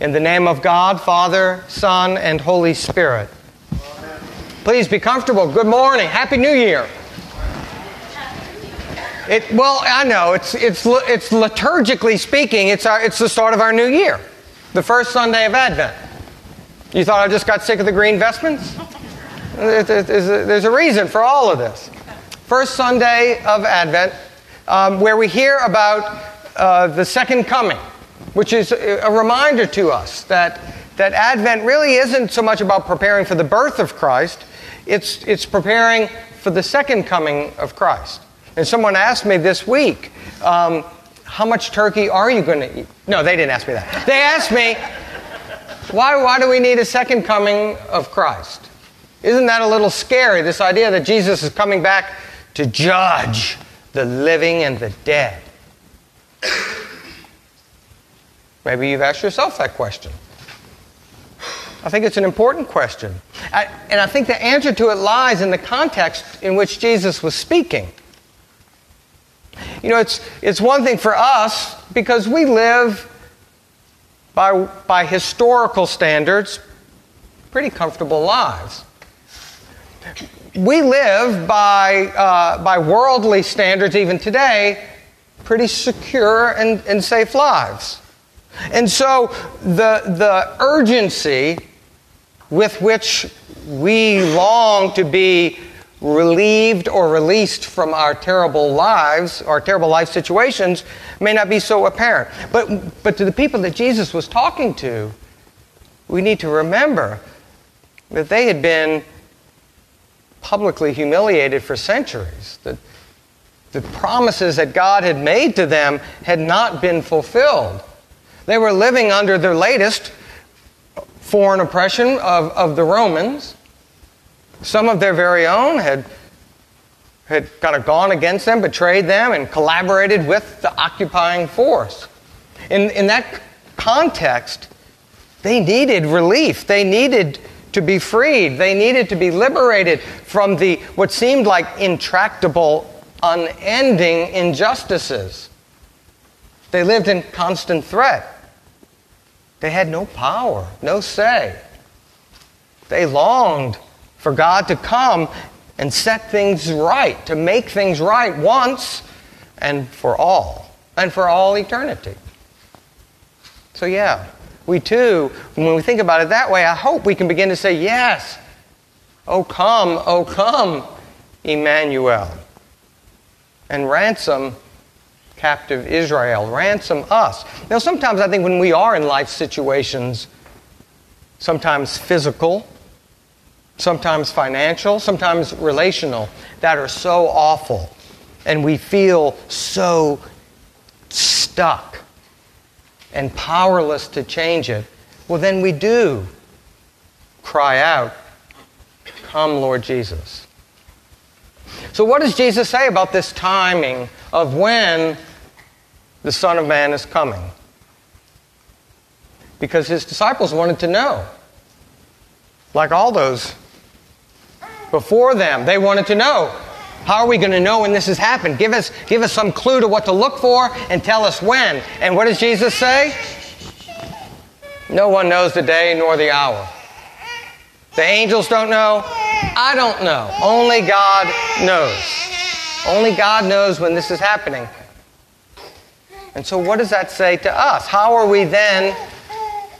In the name of God, Father, Son, and Holy Spirit. Please be comfortable. Good morning. Happy New Year. It, well, I know it's, it's, it's liturgically speaking, it's, our, it's the start of our new year, the first Sunday of Advent. You thought I just got sick of the green vestments? There's a reason for all of this. First Sunday of Advent, um, where we hear about uh, the second coming, which is a reminder to us that, that Advent really isn't so much about preparing for the birth of Christ, it's, it's preparing for the second coming of Christ. And someone asked me this week, um, how much turkey are you going to eat? No, they didn't ask me that. They asked me, why, why do we need a second coming of Christ? Isn't that a little scary, this idea that Jesus is coming back to judge the living and the dead? Maybe you've asked yourself that question. I think it's an important question. and I think the answer to it lies in the context in which Jesus was speaking. You know, it's, it's one thing for us because we live by, by historical standards pretty comfortable lives. We live by, uh, by worldly standards, even today, pretty secure and, and safe lives. And so the, the urgency with which we long to be relieved or released from our terrible lives, our terrible life situations, may not be so apparent. But, but to the people that Jesus was talking to, we need to remember that they had been publicly humiliated for centuries. That the promises that God had made to them had not been fulfilled. They were living under the latest foreign oppression of, of the Romans. Some of their very own had, had kind of gone against them, betrayed them, and collaborated with the occupying force. In, in that context, they needed relief. They needed to be freed. They needed to be liberated from the what seemed like intractable, unending injustices. They lived in constant threat. They had no power, no say. They longed for God to come and set things right, to make things right once and for all, and for all eternity. So, yeah, we too, when we think about it that way, I hope we can begin to say, Yes, oh come, oh come, Emmanuel, and ransom captive Israel, ransom us. Now, sometimes I think when we are in life situations, sometimes physical, sometimes financial, sometimes relational, that are so awful, and we feel so stuck and powerless to change it, well, then we do cry out, Come, Lord Jesus. So, what does Jesus say about this timing of when the Son of Man is coming? Because his disciples wanted to know. Like all those before them, they wanted to know. How are we going to know when this has happened? Give us, give us some clue to what to look for and tell us when. And what does Jesus say? No one knows the day nor the hour. The angels don't know. I don't know. Only God knows. Only God knows when this is happening. And so, what does that say to us? How are we then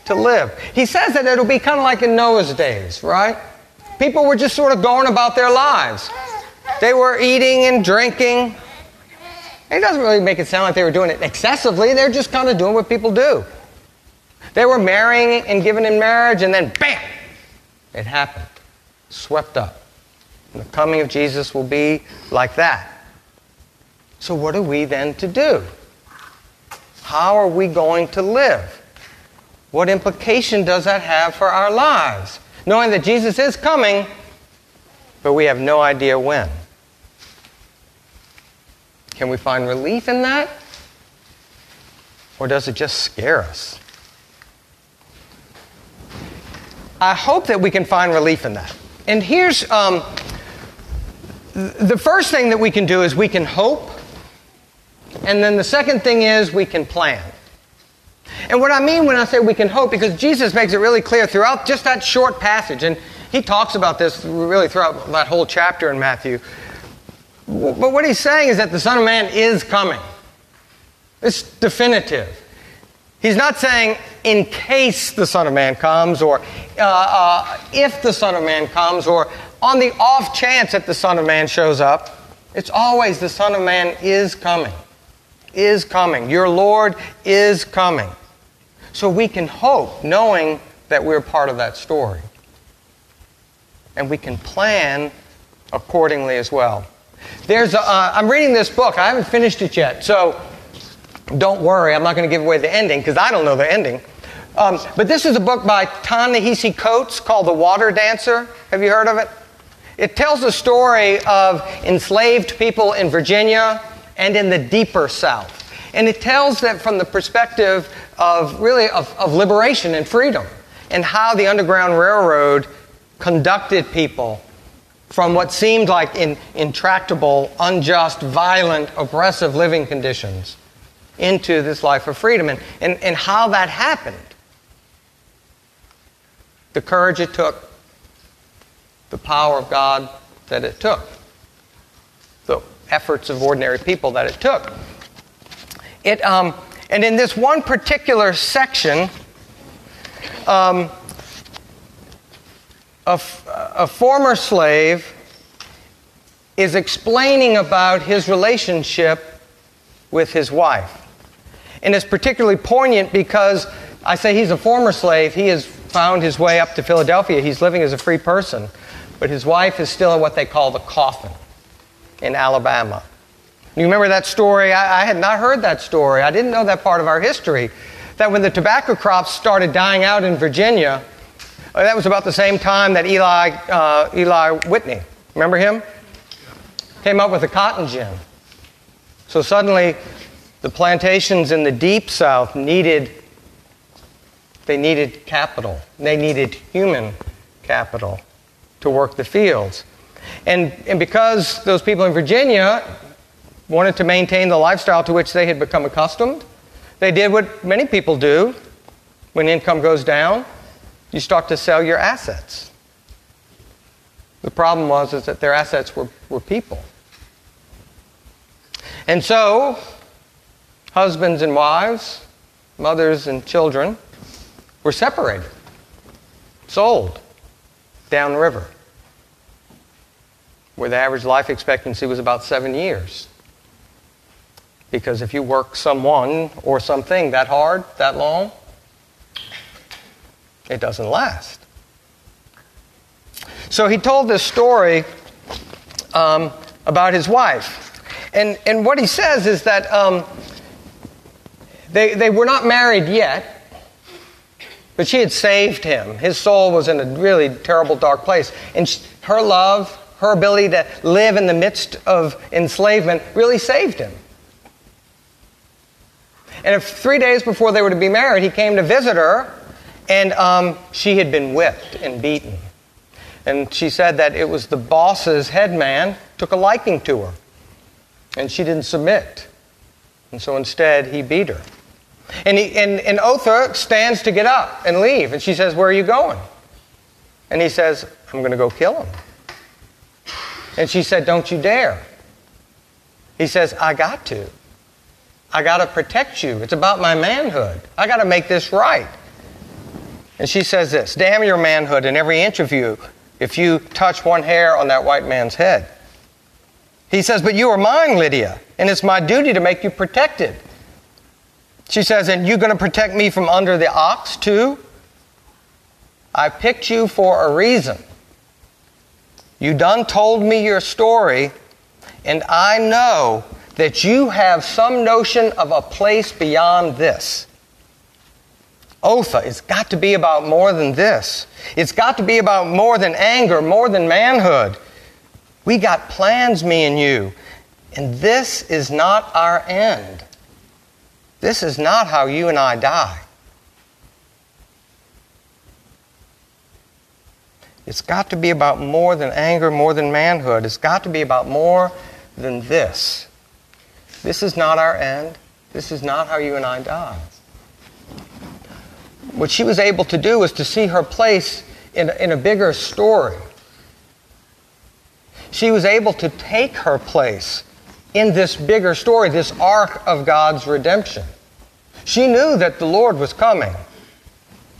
to live? He says that it'll be kind of like in Noah's days, right? People were just sort of going about their lives. They were eating and drinking. It doesn't really make it sound like they were doing it excessively. They're just kind of doing what people do. They were marrying and giving in marriage, and then bam, it happened. Swept up. And the coming of Jesus will be like that. So, what are we then to do? How are we going to live? What implication does that have for our lives? Knowing that Jesus is coming, but we have no idea when. Can we find relief in that? Or does it just scare us? I hope that we can find relief in that. And here's um, the first thing that we can do is we can hope and then the second thing is we can plan. And what I mean when I say we can hope, because Jesus makes it really clear throughout just that short passage, and he talks about this really throughout that whole chapter in Matthew. But what he's saying is that the Son of Man is coming. It's definitive. He's not saying in case the Son of Man comes, or uh, uh, if the Son of Man comes, or on the off chance that the Son of Man shows up. It's always the Son of Man is coming. Is coming. Your Lord is coming. So we can hope knowing that we're part of that story. And we can plan accordingly as well. There's a, uh, I'm reading this book. I haven't finished it yet. So don't worry, I'm not going to give away the ending because I don't know the ending. Um, but this is a book by Ta-Nehisi Coates called The Water Dancer. Have you heard of it? It tells the story of enslaved people in Virginia and in the deeper South. And it tells that from the perspective of really of, of liberation and freedom and how the Underground Railroad conducted people from what seemed like in, intractable, unjust, violent, oppressive living conditions into this life of freedom and, and, and how that happened. The courage it took, the power of God that it took, efforts of ordinary people that it took. It, um, and in this one particular section, um, a, a former slave is explaining about his relationship with his wife. And it's particularly poignant because I say he's a former slave. He has found his way up to Philadelphia. He's living as a free person. But his wife is still in what they call the coffin in Alabama. You remember that story? I, I had not heard that story. I didn't know that part of our history. That when the tobacco crops started dying out in Virginia, uh, that was about the same time that Eli, uh, Eli Whitney, remember him? Came up with the cotton gin. So suddenly the plantations in the deep south needed they needed capital. They needed human capital to work the fields. And, and because those people in Virginia wanted to maintain the lifestyle to which they had become accustomed, they did what many people do when income goes down. You start to sell your assets. The problem was is that their assets were, were people. And so husbands and wives, mothers and children, were separated, sold downriver, where the average life expectancy was about seven years. Because if you work someone or something that hard, that long, it doesn't last. So he told this story um, about his wife. And, and what he says is that um, they, they were not married yet, but she had saved him. His soul was in a really terrible, dark place. And her love, her ability to live in the midst of enslavement, really saved him. And if three days before they were to be married, he came to visit her, and um, she had been whipped and beaten. And she said that it was the boss's head man took a liking to her, and she didn't submit. And so instead, he beat her. And, he, and, and Otha stands to get up and leave. And she says, Where are you going? And he says, I'm going to go kill him. And she said, Don't you dare. He says, I got to. I got to protect you. It's about my manhood. I got to make this right. And she says this Damn your manhood and every inch of you if you touch one hair on that white man's head. He says, But you are mine, Lydia, and it's my duty to make you protected. She says, And you going to protect me from under the ox too? I picked you for a reason. You done told me your story, and I know that you have some notion of a place beyond this. Otha, it's got to be about more than this. It's got to be about more than anger, more than manhood. We got plans, me and you, and this is not our end. This is not how you and I die. It's got to be about more than anger, more than manhood. It's got to be about more than this. This is not our end. This is not how you and I die. what she was able to do was to see her place in, in a bigger story. She was able to take her place in this bigger story, this arc of God's redemption. She knew that the Lord was coming.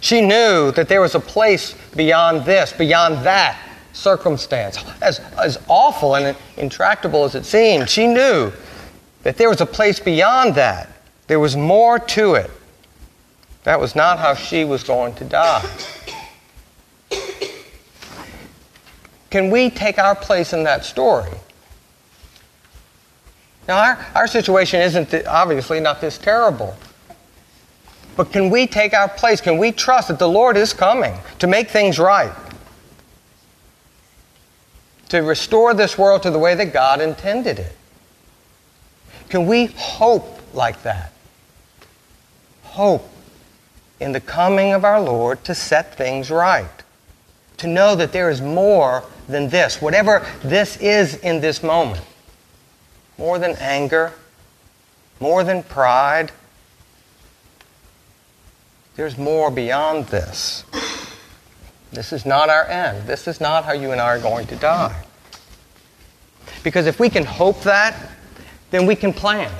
She knew that there was a place beyond this, beyond that circumstance. As, as awful and intractable as it seemed, she knew that there was a place beyond that. There was more to it. That was not how she was going to die. Can we take our place in that story? Now, our, our situation isn't obviously not this terrible. But can we take our place? Can we trust that the Lord is coming to make things right? To restore this world to the way that God intended it? Can we hope like that? Hope in the coming of our Lord to set things right. To know that there is more than this, whatever this is in this moment. More than anger, more than pride, there's more beyond this. This is not our end. This is not how you and I are going to die. Because if we can hope that, then we can plan.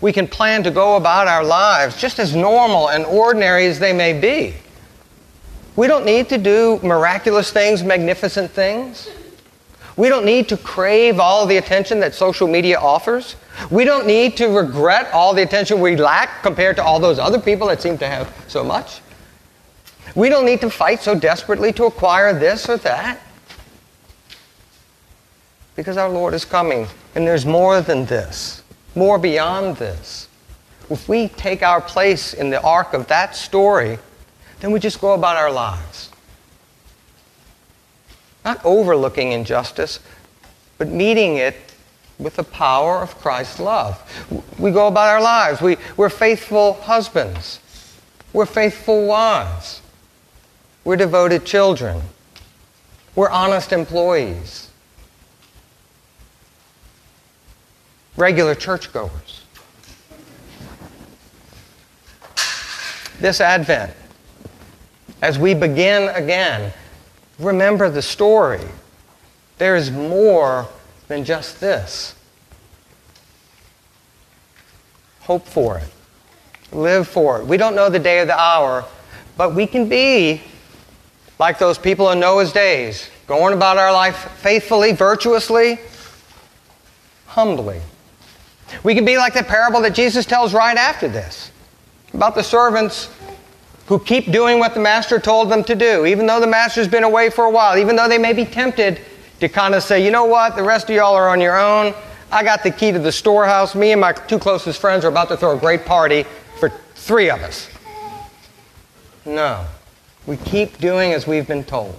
We can plan to go about our lives just as normal and ordinary as they may be. We don't need to do miraculous things, magnificent things. We don't need to crave all the attention that social media offers. We don't need to regret all the attention we lack compared to all those other people that seem to have so much. We don't need to fight so desperately to acquire this or that. Because our Lord is coming, and there's more than this, more beyond this. If we take our place in the arc of that story, then we just go about our lives. Not overlooking injustice, but meeting it with the power of Christ's love. We go about our lives. We, we're faithful husbands. We're faithful wives. We're devoted children. We're honest employees. Regular churchgoers. This Advent, as we begin again, remember the story. There is more than just this. Hope for it. Live for it. We don't know the day or the hour, but we can be like those people in Noah's days, going about our life faithfully, virtuously, humbly. We can be like the parable that Jesus tells right after this about the servants who keep doing what the master told them to do, even though the master's been away for a while, even though they may be tempted to kind of say, you know what, the rest of y'all are on your own. I got the key to the storehouse. Me and my two closest friends are about to throw a great party for three of us. No. We keep doing as we've been told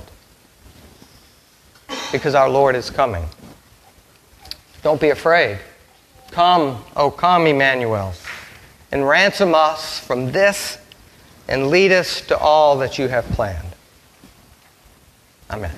because our Lord is coming. Don't be afraid. Come, oh, come, Emmanuel, and ransom us from this and lead us to all that you have planned. Amen.